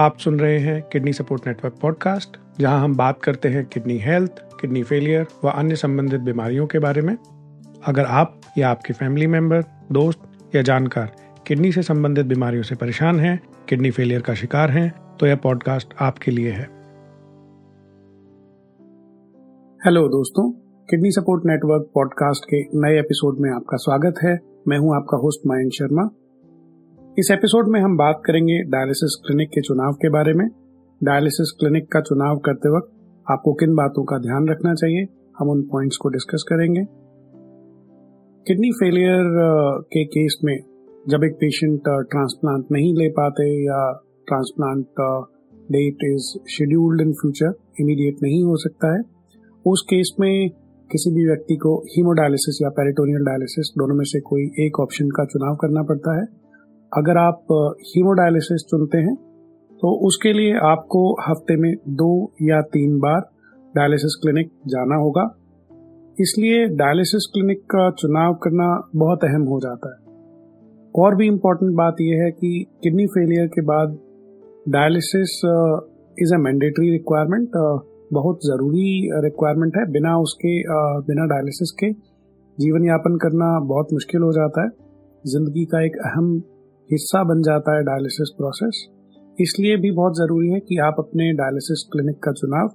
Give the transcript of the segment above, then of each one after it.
आप सुन रहे हैं किडनी सपोर्ट नेटवर्क पॉडकास्ट, जहाँ हम बात करते हैं किडनी हेल्थ, किडनी फेलियर व अन्य संबंधित बीमारियों के बारे में। अगर आप या आपके फैमिली मेंबर, दोस्त या जानकार किडनी से संबंधित बीमारियों से परेशान हैं, किडनी फेलियर का शिकार हैं तो यह पॉडकास्ट आपके लिए है। हेलो दोस्तों, किडनी सपोर्ट नेटवर्क पॉडकास्ट के नए एपिसोड में आपका स्वागत है। मैं हूँ आपका होस्ट मयंक शर्मा इस एपिसोड में हम बात करेंगे डायलिसिस क्लिनिक के चुनाव के बारे में। डायलिसिस क्लिनिक का चुनाव करते वक्त आपको किन बातों का ध्यान रखना चाहिए, हम उन पॉइंट्स को डिस्कस करेंगे। किडनी फेलियर के केस में जब एक पेशेंट ट्रांसप्लांट नहीं ले पाते या transplant date is scheduled in future, immediate नहीं हो सकता है, उस केस में किसी भी व्यक्ति को हीमोडायलिसिस या पेरिटोनियल डायलिसिस, दोनों में से कोई एक ऑप्शन का चुनाव करना पड़ता है। अगर आप हीमोडायलिसिस चुनते हैं तो उसके लिए आपको हफ़्ते में दो या तीन बार डायलिसिस क्लिनिक जाना होगा। इसलिए डायलिसिस क्लिनिक का चुनाव करना बहुत अहम हो जाता है। और भी इम्पोर्टेंट बात यह है कि किडनी फेलियर के बाद dialysis is a mandatory requirement बहुत ज़रूरी रिक्वायरमेंट है। बिना उसके बिना डायलिसिस के जीवन यापन करना बहुत मुश्किल हो जाता है। ज़िंदगी का एक अहम हिस्सा बन जाता है डायलिसिस प्रोसेस इसलिए भी बहुत ज़रूरी है कि आप अपने डायलिसिस क्लिनिक का चुनाव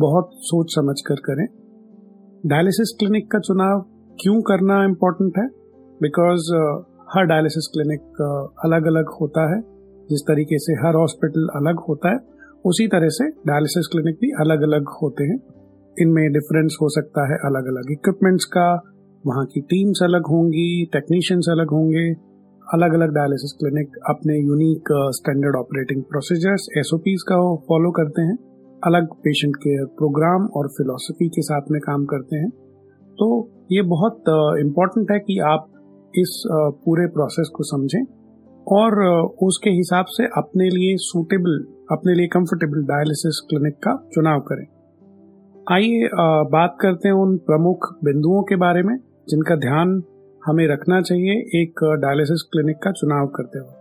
बहुत सोच समझ कर करें। डायलिसिस क्लिनिक का चुनाव क्यों करना इम्पोर्टेंट है? बिकॉज़ uh, हर डायलिसिस क्लिनिक uh, अलग अलग होता है। जिस तरीके से हर हॉस्पिटल अलग होता है उसी तरह से डायलिसिस क्लिनिक भी अलग अलग होते हैं। इनमें डिफरेंस हो सकता है अलग अलग इक्विपमेंट्स का वहाँ की टीम्स अलग होंगी टेक्नीशियंस अलग होंगे। अलग अलग डायलिसिस क्लिनिक अपने unique standard operating procedures SOPs का फॉलो करते हैं। अलग पेशेंट केयर प्रोग्राम और फिलोसफी के साथ में काम करते हैं। तो ये बहुत इम्पोर्टेंट uh, है कि आप इस uh, पूरे प्रोसेस को समझें और uh, उसके हिसाब से अपने लिए सूटेबल अपने लिए कंफर्टेबल डायलिसिस क्लिनिक का चुनाव करें। आइए बात करते हैं उन प्रमुख बिंदुओं के बारे में जिनका ध्यान हमें रखना चाहिए एक डायलिसिस क्लिनिक का चुनाव करते हुए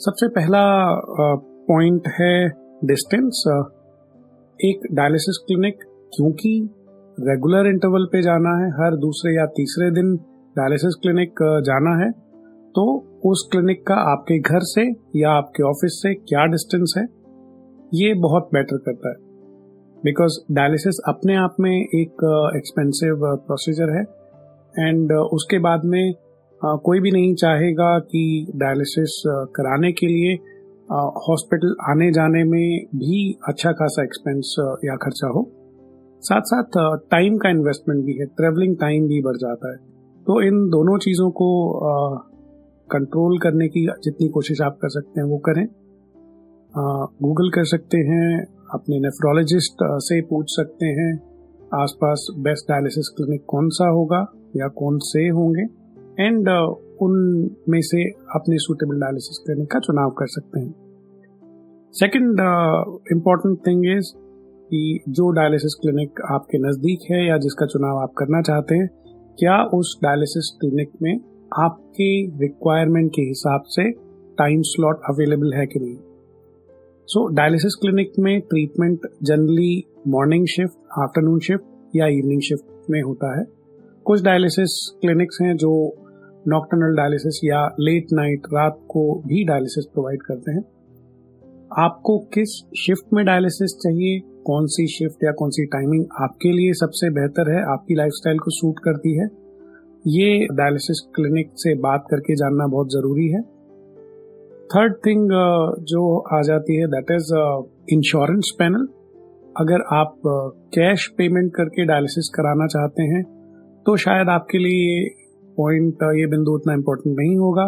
सबसे पहला पॉइंट है डिस्टेंस एक डायलिसिस क्लिनिक क्योंकि रेगुलर इंटरवल पे जाना है, हर दूसरे या तीसरे दिन डायलिसिस क्लिनिक जाना है तो उस क्लिनिक का आपके घर से या आपके ऑफ़िस से क्या डिस्टेंस है, ये बहुत बेटर करता है। बिकॉज़ डायलिसिस अपने आप में एक एक्सपेंसिव प्रोसीजर है। एंड uh, उसके बाद में uh, कोई भी नहीं चाहेगा कि डायलिसिस uh, कराने के लिए हॉस्पिटल आने जाने में भी अच्छा खासा एक्सपेंस या खर्चा हो। साथ साथ टाइम का इन्वेस्टमेंट भी है ट्रेवलिंग टाइम भी बढ़ जाता है। तो इन दोनों चीज़ों को कंट्रोल करने की जितनी कोशिश आप कर सकते हैं वो करें। गूगल कर सकते हैं अपने नेफ्रोलॉजिस्ट से पूछ सकते हैं आसपास बेस्ट डायलिसिस क्लिनिक कौन सा होगा। या कौन से होंगे? एंड uh, उनमें से अपने सुटेबल डायलिसिस क्लिनिक का चुनाव कर सकते हैं। सेकंड इंपॉर्टेंट थिंग इज़ कि जो डायलिसिस क्लिनिक आपके नज़दीक है या जिसका चुनाव आप करना चाहते हैं क्या उस डायलिसिस क्लिनिक में आपके रिक्वायरमेंट के हिसाब से टाइम स्लॉट अवेलेबल है कि नहीं? सो डायलिसिस क्लिनिक में treatment generally morning shift afternoon shift या इवनिंग शिफ्ट में होता है। कुछ डायलिसिस क्लिनिक्स हैं जो नॉक्टर्नल डायलिसिस या लेट नाइट रात को भी डायलिसिस प्रोवाइड करते हैं। आपको किस शिफ्ट में डायलिसिस चाहिए, कौन सी शिफ्ट या कौन सी टाइमिंग आपके लिए सबसे बेहतर है, आपकी लाइफस्टाइल को सूट करती है, ये डायलिसिस क्लिनिक से बात करके जानना बहुत ज़रूरी है। थर्ड थिंग जो आ जाती है दैट इज़ इंश्योरेंस पैनल अगर आप कैश पेमेंट करके डायलिसिस कराना चाहते हैं तो शायद आपके लिए ये पॉइंट ये बिंदु उतना इम्पोर्टेंट नहीं होगा।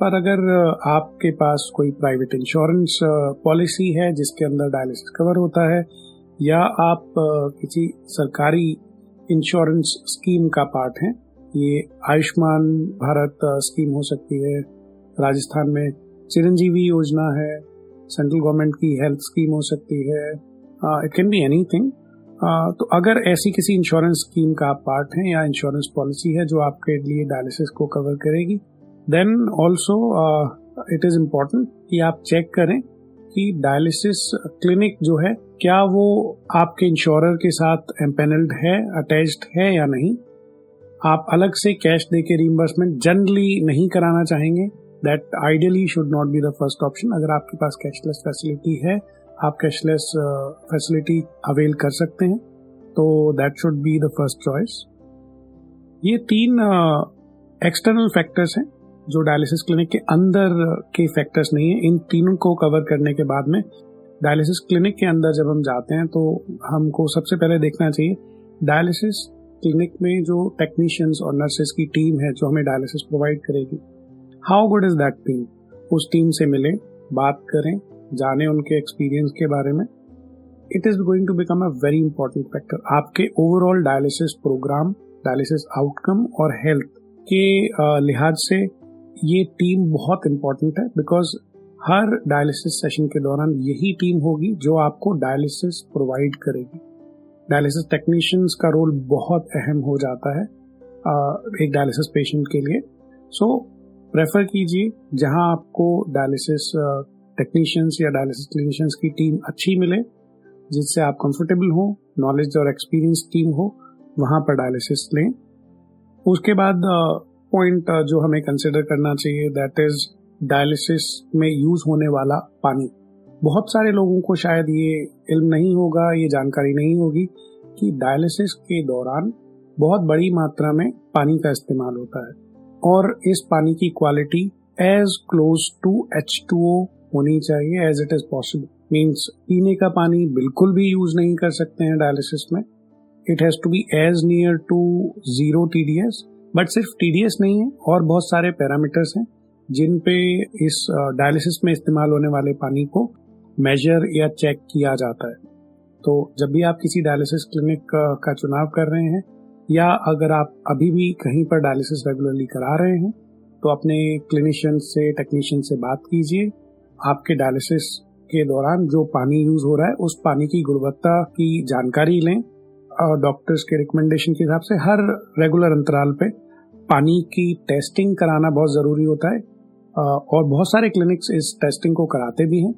पर अगर आपके पास कोई प्राइवेट इंश्योरेंस पॉलिसी है जिसके अंदर डायलिसिस कवर होता है, या आप किसी सरकारी इंश्योरेंस स्कीम का पार्ट हैं, ये आयुष्मान भारत स्कीम हो सकती है, राजस्थान में चिरंजीवी योजना है सेंट्रल गवर्नमेंट की हेल्थ स्कीम हो सकती है इट कैन बी तो अगर ऐसी किसी इंश्योरेंस स्कीम का आप पार्ट हैं या इंश्योरेंस पॉलिसी है जो आपके लिए डायलिसिस को कवर करेगी then also it is important कि आप चेक करें कि डायलिसिस क्लिनिक जो है, क्या वो आपके इंश्योरर के साथ एम्पेनल्ड है अटैच्ड है या नहीं? आप अलग से कैश दे के रिम्बर्समेंट जनरली नहीं कराना चाहेंगे that ideally should not be the first option अगर आपके पास कैशलेस फैसिलिटी है आप कैशलेस फैसिलिटी अवेल कर सकते हैं। तो that should be the first choice ये तीन एक्सटर्नल uh, फैक्टर्स हैं जो डायलिसिस क्लिनिक के अंदर के फैक्टर्स नहीं है। इन तीनों को कवर करने के बाद में डायलिसिस क्लिनिक के अंदर जब हम जाते हैं तो हमको सबसे पहले देखना चाहिए डायलिसिस क्लिनिक में जो टेक्नीशियंस और नर्सेस की टीम है जो हमें डायलिसिस प्रोवाइड करेगी how good is that team उस टीम से मिले बात करें जाने उनके एक्सपीरियंस के बारे में it is going to become a very important factor आपके overall dialysis programme dialysis outcome और हेल्थ के लिहाज से ये टीम बहुत इंपॉर्टेंट है बिकॉज़ हर डायलिसिस सेशन के दौरान यही टीम होगी जो आपको डायलिसिस प्रोवाइड करेगी। डायलिसिस टेक्नीशियंस का रोल बहुत अहम हो जाता है एक डायलिसिस पेशेंट के लिए। सो so, प्रेफर कीजिए जहाँ आपको डायलिसिस टेक्नीशियंस या डायलिसिस क्लिनिशियंस की टीम अच्छी मिले, जिससे आप कंफर्टेबल हो नॉलेज और एक्सपीरियंस टीम हो, वहाँ पर डायलिसिस लें। उसके बाद पॉइंट जो हमें कंसिडर करना चाहिए दैट इज़ डायलिसिस में यूज़ होने वाला पानी। बहुत सारे लोगों को शायद ये इल्म नहीं होगा, ये जानकारी नहीं होगी कि डायलिसिस के दौरान बहुत बड़ी मात्रा में पानी का इस्तेमाल होता है। और इस पानी की quality as close to H two O होनी चाहिए as it is possible means पीने का पानी बिल्कुल भी यूज़ नहीं कर सकते हैं डायलिसिस में. It has to be as near to zero TDS but सिर्फ़ टीडीएस नहीं है, और बहुत सारे पैरामीटर्स हैं, जिन पे इस डायलिसिस में इस्तेमाल होने वाले पानी को मेजर या चेक किया जाता है. तो जब भी आप किसी डायलिसिस क्लिनिक का चुनाव कर रहे हैं, या अगर आप अभी भी कहीं पर डायलिसिस रेगुलरली करा रहे हैं तो अपने क्लिनिशियन से टेक्नीशियन से बात कीजिए आपके डायलिसिस के दौरान जो पानी यूज़ हो रहा है, उस पानी की गुणवत्ता की जानकारी लें। और डॉक्टर्स के रिकमेंडेशन के हिसाब से हर रेगुलर अंतराल पे पानी की टेस्टिंग कराना बहुत ज़रूरी होता है। और बहुत सारे क्लिनिक्स इस टेस्टिंग को कराते भी हैं।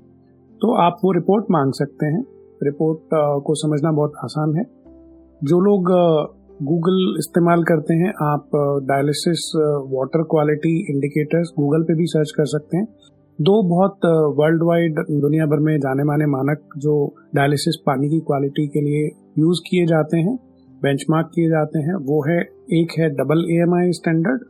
तो आप वो रिपोर्ट मांग सकते हैं। रिपोर्ट को समझना बहुत आसान है। जो लोग गूगल इस्तेमाल करते हैं, आप dialysis water quality indicators Google पे भी सर्च कर सकते हैं। दो बहुत वर्ल्ड वाइड दुनिया भर में जाने माने मानक जो डायलिसिस पानी की क्वालिटी के लिए यूज़ किए जाते हैं बेंचमार्क किए जाते हैं, वो है, एक है double A M I standard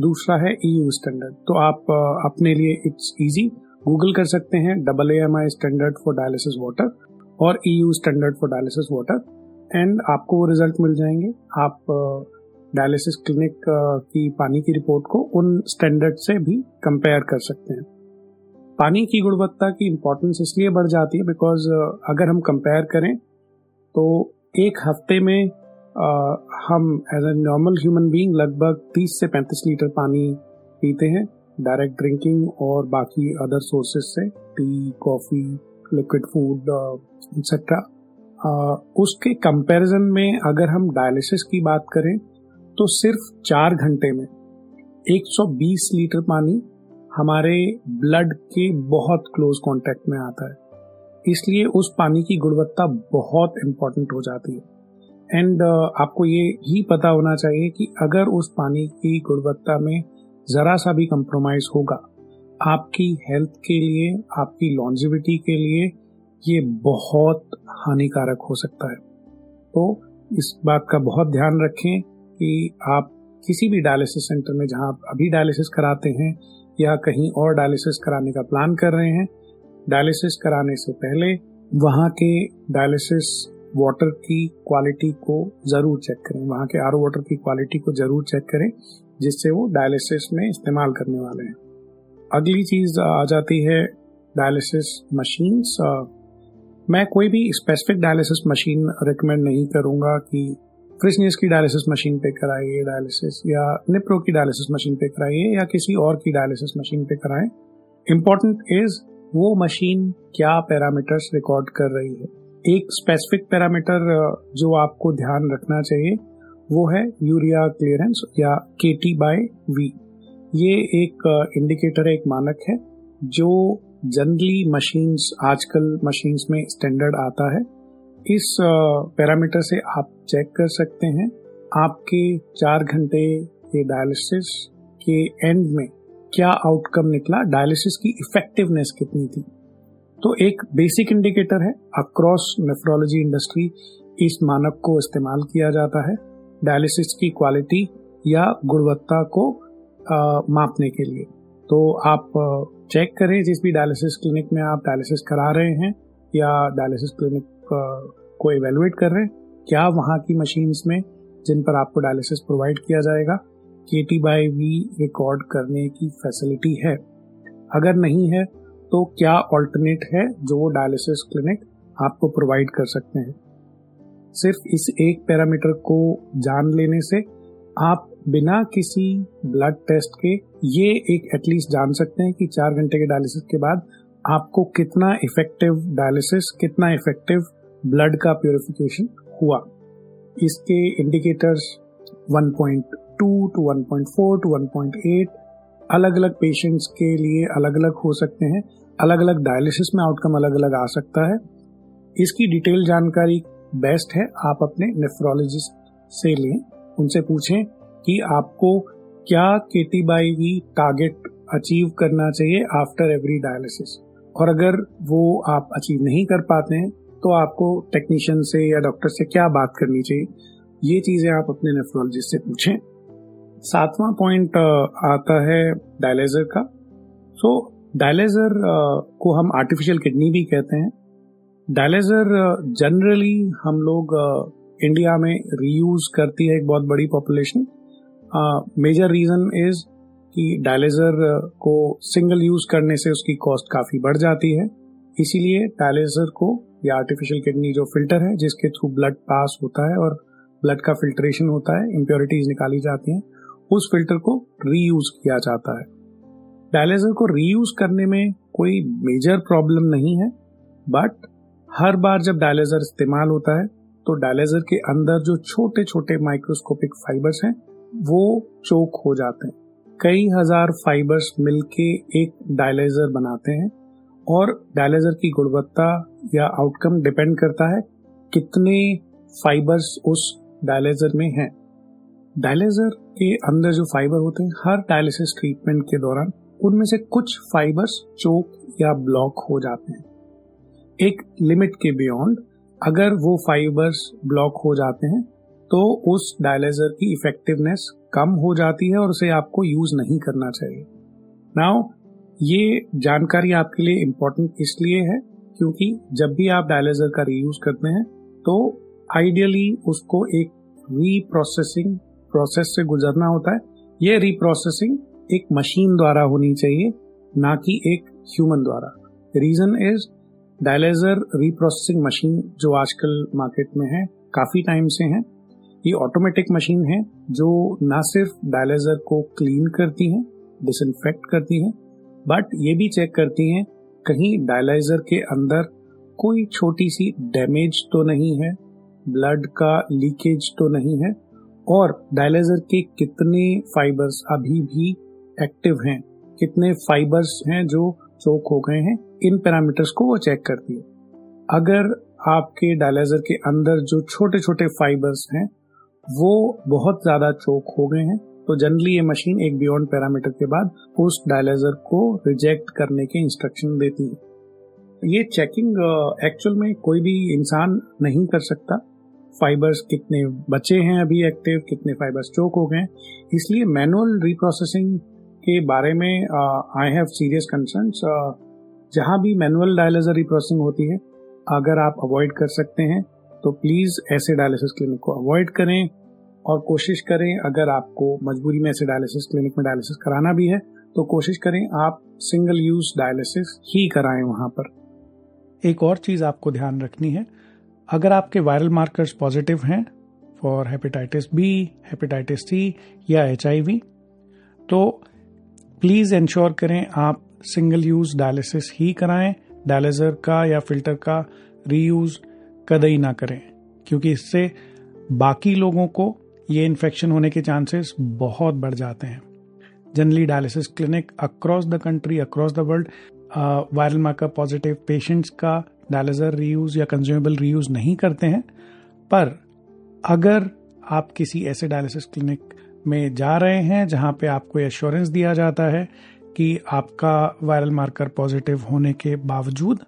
दूसरा है ई यू स्टैंडर्ड तो आप अपने लिए इट्स ईजी गूगल कर सकते हैं double A M I standard for dialysis water और E U standard for dialysis water and आपको वो रिज़ल्ट मिल जाएँगे. आप डायलिसिस क्लिनिक की पानी की रिपोर्ट को उन स्टैंडर्ड से भी कंपेयर कर सकते हैं. पानी की गुणवत्ता की इम्पोर्टेंस इसलिए बढ़ जाती है बिकॉज़ अगर हम कंपेयर करें तो एक हफ़्ते में आ, हम as a normal human being लगभग 30 से 35 लीटर पानी पीते हैं डायरेक्ट ड्रिंकिंग और बाकी अदर सोर्सेज से tea coffee liquid food etcetera उसके कंपैरिजन में अगर हम डायलिसिस की बात करें तो सिर्फ़ चार घंटे में 120 लीटर पानी हमारे ब्लड के बहुत क्लोज कांटेक्ट में आता है। इसलिए उस पानी की गुणवत्ता बहुत इंपॉर्टेंट हो जाती है। एंड uh, आपको ये ही पता होना चाहिए कि अगर उस पानी की गुणवत्ता में जरा सा भी कंप्रोमाइज होगा आपकी हेल्थ के लिए आपकी लॉन्जिविटी के लिए ये बहुत हानिकारक हो सकता है। तो इस बात का बहुत ध्यान रखें कि आप किसी भी डायलिसिस सेंटर में जहाँ आप अभी डायलिसिस कराते हैं या कहीं और डायलिसिस कराने का प्लान कर रहे हैं। डायलिसिस कराने से पहले वहाँ के डायलिसिस वाटर की क्वालिटी को ज़रूर चेक करें। वहाँ के आरओ वाटर की क्वालिटी को ज़रूर चेक करें, जिससे वो डायलिसिस में इस्तेमाल करने वाले हैं। अगली चीज़ आ जाती है डायलिसिस मशीन्स मैं कोई भी स्पेसिफिक डायलिसिस मशीन रिकमेंड नहीं करूँगा कि फ्रिसनियस की डायलिसिस मशीन पे कराइए डायलिसिस या निप्रो की डायलिसिस मशीन पे कराइए या किसी और की डायलिसिस मशीन पे कराएँ। इम्पोर्टेंट इज़ वो मशीन क्या पैरामीटर्स रिकॉर्ड कर रही है। एक स्पेसिफिक पैरामीटर जो आपको ध्यान रखना चाहिए, वो है यूरिया क्लियरेंस या के टी बाय वी ये एक इंडिकेटर है एक मानक है, जो जनरली मशीन्स आजकल मशीन्स में स्टैंडर्ड आता है। इस पैरामीटर से आप चेक कर सकते हैं। आपके चार घंटे के डायलिसिस के एंड में क्या आउटकम निकला डायलिसिस की इफेक्टिवनेस कितनी थी? तो एक बेसिक इंडिकेटर है अक्रॉस नेफ्रोलॉजी इंडस्ट्री इस मानक को इस्तेमाल किया जाता है डायलिसिस की क्वालिटी या गुणवत्ता को आ, मापने के लिए। तो आप चेक करें जिस भी डायलिसिस क्लिनिक में आप डायलिसिस करा रहे हैं या डायलिसिस क्लिनिक को इवेलुएट कर रहे हैं, क्या वहाँ की मशीन्स में जिन पर आपको डायलिसिस प्रोवाइड किया जाएगा के टी बाई वी रिकॉर्ड करने की फैसिलिटी है? अगर नहीं है तो क्या ऑल्टरनेट है जो वो डायलिसिस क्लिनिक आपको प्रोवाइड कर सकते हैं? सिर्फ़ इस एक पैरामीटर को जान लेने से आप बिना किसी ब्लड टेस्ट के ये एक एटलीस्ट जान सकते हैं कि चार घंटे के डायलिसिस के बाद आपको कितना इफ़ेक्टिव डायलिसिस कितना इफ़ेक्टिव ब्लड का प्योरिफिकेशन हुआ। इसके इंडिकेटर्स 1.2 टू 1.4 टू 1.8 अलग अलग पेशेंट्स के लिए अलग अलग हो सकते हैं। अलग अलग डायलिसिस में आउटकम अलग अलग आ सकता है। इसकी डिटेल जानकारी बेस्ट है, आप अपने नेफ्रोलॉजिस्ट से लें। उनसे पूछें कि आपको क्या KT by V target achieve करना चाहिए आफ्टर एवरी डायलिसिस और अगर वो आप अचीव नहीं कर पाते हैं तो आपको टेक्नीशियन से या डॉक्टर से क्या बात करनी चाहिए? ये चीज़ें आप अपने नेफ्रोलॉजिस्ट से पूछें। सातवां पॉइंट आता है डायलेजर का। सो so, डायलेजर को हम आर्टिफिशियल किडनी भी कहते हैं। डायलेजर जनरली हम लोग इंडिया में रीयूज करती है एक बहुत बड़ी पॉपुलेशन मेजर रीजन इज़ कि डायलेजर को सिंगल यूज़ करने से उसकी कॉस्ट काफ़ी बढ़ जाती है। इसीलिए डायलेजर को या आर्टिफिशियल किडनी जो फ़िल्टर है, जिसके थ्रू ब्लड पास होता है और ब्लड का फिल्ट्रेशन होता है, इम्प्योरिटीज निकाली जाती हैं, उस फ़िल्टर को रीयूज किया जाता है। डायलेजर को रीयूज करने में कोई मेजर प्रॉब्लम नहीं है, बट हर बार जब डायलेजर इस्तेमाल होता है तो डायलेजर के अंदर जो छोटे छोटे माइक्रोस्कोपिक फाइबर्स हैं, वो चोक हो जाते हैं। कई हज़ार फाइबर्स मिलके एक डायलाइजर बनाते हैं और डायलेजर की गुणवत्ता या आउटकम डिपेंड करता है कितने फाइबर्स उस डायलेजर में हैं। डायलेजर के अंदर जो फाइबर होते हैं, हर डायलिसिस ट्रीटमेंट के दौरान उनमें से कुछ फाइबर्स चोक या ब्लॉक हो जाते हैं। एक लिमिट के बियॉन्ड अगर वो फाइबर्स ब्लॉक हो जाते हैं तो उस डायलेजर की इफेक्टिवनेस कम हो जाती है और उसे आपको यूज़ नहीं करना चाहिए। नाउ ये जानकारी आपके लिए इम्पोर्टेंट इसलिए है क्योंकि जब भी आप डायलेजर का रीयूज करते हैं तो आइडियली उसको एक रीप्रोसेसिंग प्रोसेस से गुजरना होता है। ये रीप्रोसेसिंग एक मशीन द्वारा होनी चाहिए, ना कि एक ह्यूमन द्वारा। Reason is dialyser reprocessing machine जो आजकल मार्केट में है, काफ़ी टाइम से है। ये ऑटोमेटिक मशीन है जो ना सिर्फ़ डायलाइजर को क्लीन करती है डिसइंफेक्ट करती है बट ये भी चेक करती हैं, कहीं डायलाइजर के अंदर कोई छोटी सी डैमेज तो नहीं है ब्लड का लीकेज तो नहीं है, और डायलाइजर के कितने फाइबर्स अभी भी एक्टिव हैं, कितने फाइबर्स हैं जो चोक हो गए हैं, इन पैरामीटर्स को वो चेक करती है। अगर आपके डायलाइजर के अंदर जो छोटे छोटे फाइबर्स हैं वो बहुत ज़्यादा चोक हो गए हैं। तो जनरली ये मशीन एक बियॉन्ड पैरामीटर के बाद उस डायलाइजर को रिजेक्ट करने के इंस्ट्रक्शन देती है। ये चेकिंग एक्चुअल uh, में कोई भी इंसान नहीं कर सकता। फाइबर्स कितने बचे हैं अभी एक्टिव कितने फाइबर्स चोक हो गए इसलिए मैनुअल रिप्रोसेसिंग के बारे में आई हैव सीरियस कंसर्न जहाँ भी मैनुअल डायलिसर रिप्रोसेसिंग होती है अगर आप अवॉइड कर सकते हैं तो प्लीज़ ऐसे डायलिसिस क्लिनिक को अवॉइड करें और कोशिश करें अगर आपको मजबूरी में ऐसे डायलिसिस क्लिनिक में डायलिसिस कराना भी है तो कोशिश करें आप सिंगल यूज़ डायलिसिस ही कराएँ वहाँ पर। एक और चीज़ आपको ध्यान रखनी है, अगर आपके वायरल मार्कर्स पॉजिटिव हैं for hepatitis B hepatitis C या एचआईवी तो प्लीज़ इंश्योर करें आप सिंगल यूज़ डायलिसिस ही कराएँ डायलिजर का या फ़िल्टर का रीयूज कदई ना करें, क्योंकि इससे बाकी लोगों को ये इन्फेक्शन होने के चांसेस बहुत बढ़ जाते हैं। Generally dialysis clinic across the country across the world viral marker positive patients का डायलिजर रीयूज या कंज्यूमेबल रीयूज नहीं करते हैं। पर अगर आप किसी ऐसे डायलिसिस क्लिनिक में जा रहे हैं जहाँ पे आपको एश्योरेंस दिया जाता है कि आपका वायरल मार्कर पॉजिटिव होने के बावजूद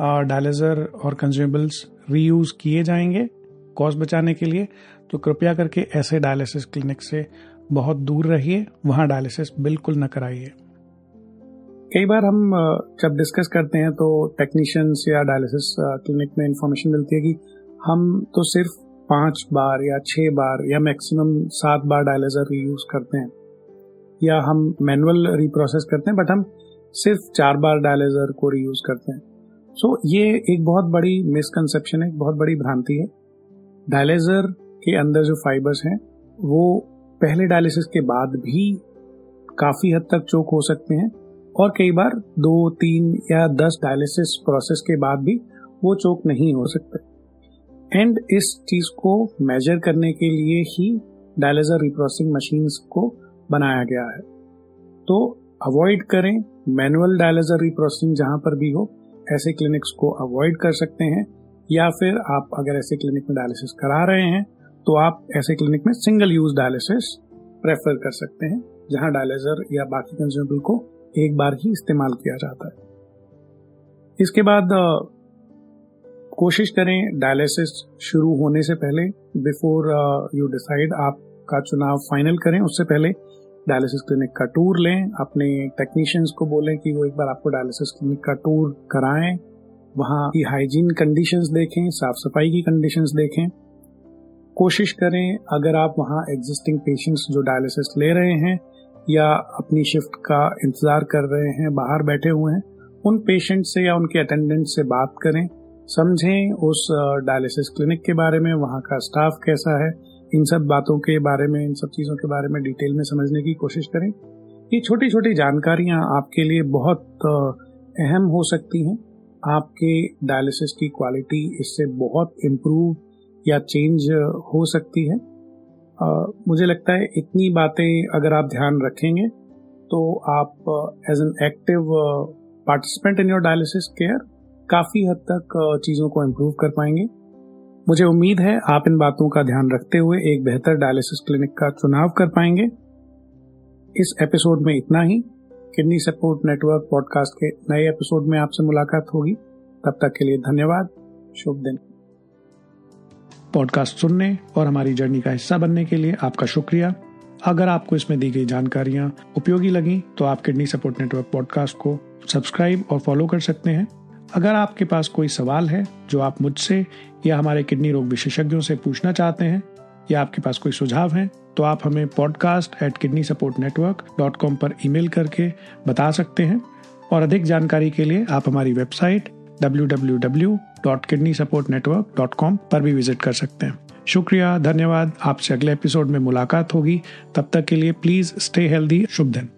डायलिजर और कंज्यूमेबल्स रीयूज किए जाएँगे कॉस्ट बचाने के लिए तो कृपया करके ऐसे डायलिसिस क्लिनिक से बहुत दूर रहिए, वहाँ डायलिसिस बिल्कुल न कराइए। कई बार हम जब डिस्कस करते हैं तो टेक्नीशियंस या डायलिसिस क्लिनिक में इंफॉर्मेशन मिलती है कि हम तो सिर्फ़ पाँच बार या छह बार या मैक्सिमम सात बार डायलिजर रीयूज करते हैं। या हम मैनुअल रिप्रोसेस करते हैं बट हम सिर्फ़ चार बार डायलिसर को रीयूज करते हैं। सो so, ये एक बहुत बड़ी मिसकंसेप्शन है बहुत बड़ी भ्रांति है। डायलिजर के अंदर जो फाइबर्स हैं वो पहले डायलिसिस के बाद भी काफ़ी हद तक चोक हो सकते हैं और कई बार दो तीन या दस डायलिसिस प्रोसेस के बाद भी वो चोक नहीं हो सकते। एंड इस चीज़ को मेजर करने के लिए ही डायलिजर रिप्रोसेसिंग मशीन्स को बनाया गया है। तो अवॉइड करें मैनुअल डायलिजर रिप्रोसेसिंग जहाँ पर भी हो ऐसे क्लिनिक्स को अवॉइड कर सकते हैं, या फिर आप अगर ऐसे क्लिनिक में डायलिसिस करा रहे हैं तो आप ऐसे क्लिनिक में सिंगल यूज़ डायलिसिस प्रेफर कर सकते हैं, जहाँ डायलिजर या बाकी कंज्यूमेबल को एक बार ही इस्तेमाल किया जाता है। इसके बाद कोशिश करें डायलिसिस शुरू होने से पहले बिफोर यू डिसाइड आपका चुनाव फाइनल करें, उससे पहले डायलिसिस क्लिनिक का टूर लें, अपने टेक्नीशियंस को बोलें कि वो एक बार आपको डायलिसिस क्लिनिक का टूर कराएँ। वहाँ की हाइजीन कंडीशंस देखें साफ़ सफ़ाई की कंडीशंस देखें। कोशिश करें, अगर आप वहाँ एग्जिस्टिंग पेशेंट्स जो डायलिसिस ले रहे हैं या अपनी शिफ्ट का इंतज़ार कर रहे हैं, बाहर बैठे हुए हैं, उन पेशेंट से या उनके अटेंडेंट से बात करें। समझें उस डायलिसिस क्लिनिक के बारे में, वहाँ का स्टाफ कैसा है। इन सब बातों के बारे में इन सब चीज़ों के बारे में डिटेल में समझने की कोशिश करें। ये छोटी छोटी जानकारियाँ आपके लिए बहुत अहम हो सकती हैं। आपके डायलिसिस की क्वालिटी इससे बहुत इम्प्रूव या चेंज हो सकती है। uh, मुझे लगता है इतनी बातें अगर आप ध्यान रखेंगे तो आप as an active participant in your dialysis care काफ़ी हद तक चीज़ों को इम्प्रूव कर पाएँगे। मुझे उम्मीद है आप इन बातों का ध्यान रखते हुए एक बेहतर डायलिसिस क्लिनिक का चुनाव कर पाएँगे। इस एपिसोड में इतना ही। किडनी सपोर्ट नेटवर्क पॉडकास्ट के नए एपिसोड में आपसे मुलाकात होगी। तब तक के लिए धन्यवाद। शुभ दिन। पॉडकास्ट सुनने और हमारी जर्नी का हिस्सा बनने के लिए आपका शुक्रिया। अगर आपको इसमें दी गई जानकारियाँ उपयोगी लगी तो आप किडनी सपोर्ट नेटवर्क पॉडकास्ट को सब्सक्राइब और फॉलो कर सकते हैं। अगर आपके पास कोई सवाल है जो आप मुझसे या हमारे किडनी रोग विशेषज्ञों से पूछना चाहते हैं या आपके पास कोई सुझाव है तो आप हमें podcast at kidney support network dot com पर ईमेल करके बता सकते हैं। और अधिक जानकारी के लिए आप हमारी वेबसाइट www.kidneysupportnetwork.com पर भी विज़िट कर सकते हैं। शुक्रिया, धन्यवाद। आपसे अगले एपिसोड में मुलाकात होगी। तब तक के लिए प्लीज़ स्टे हेल्दी शुभ दिन।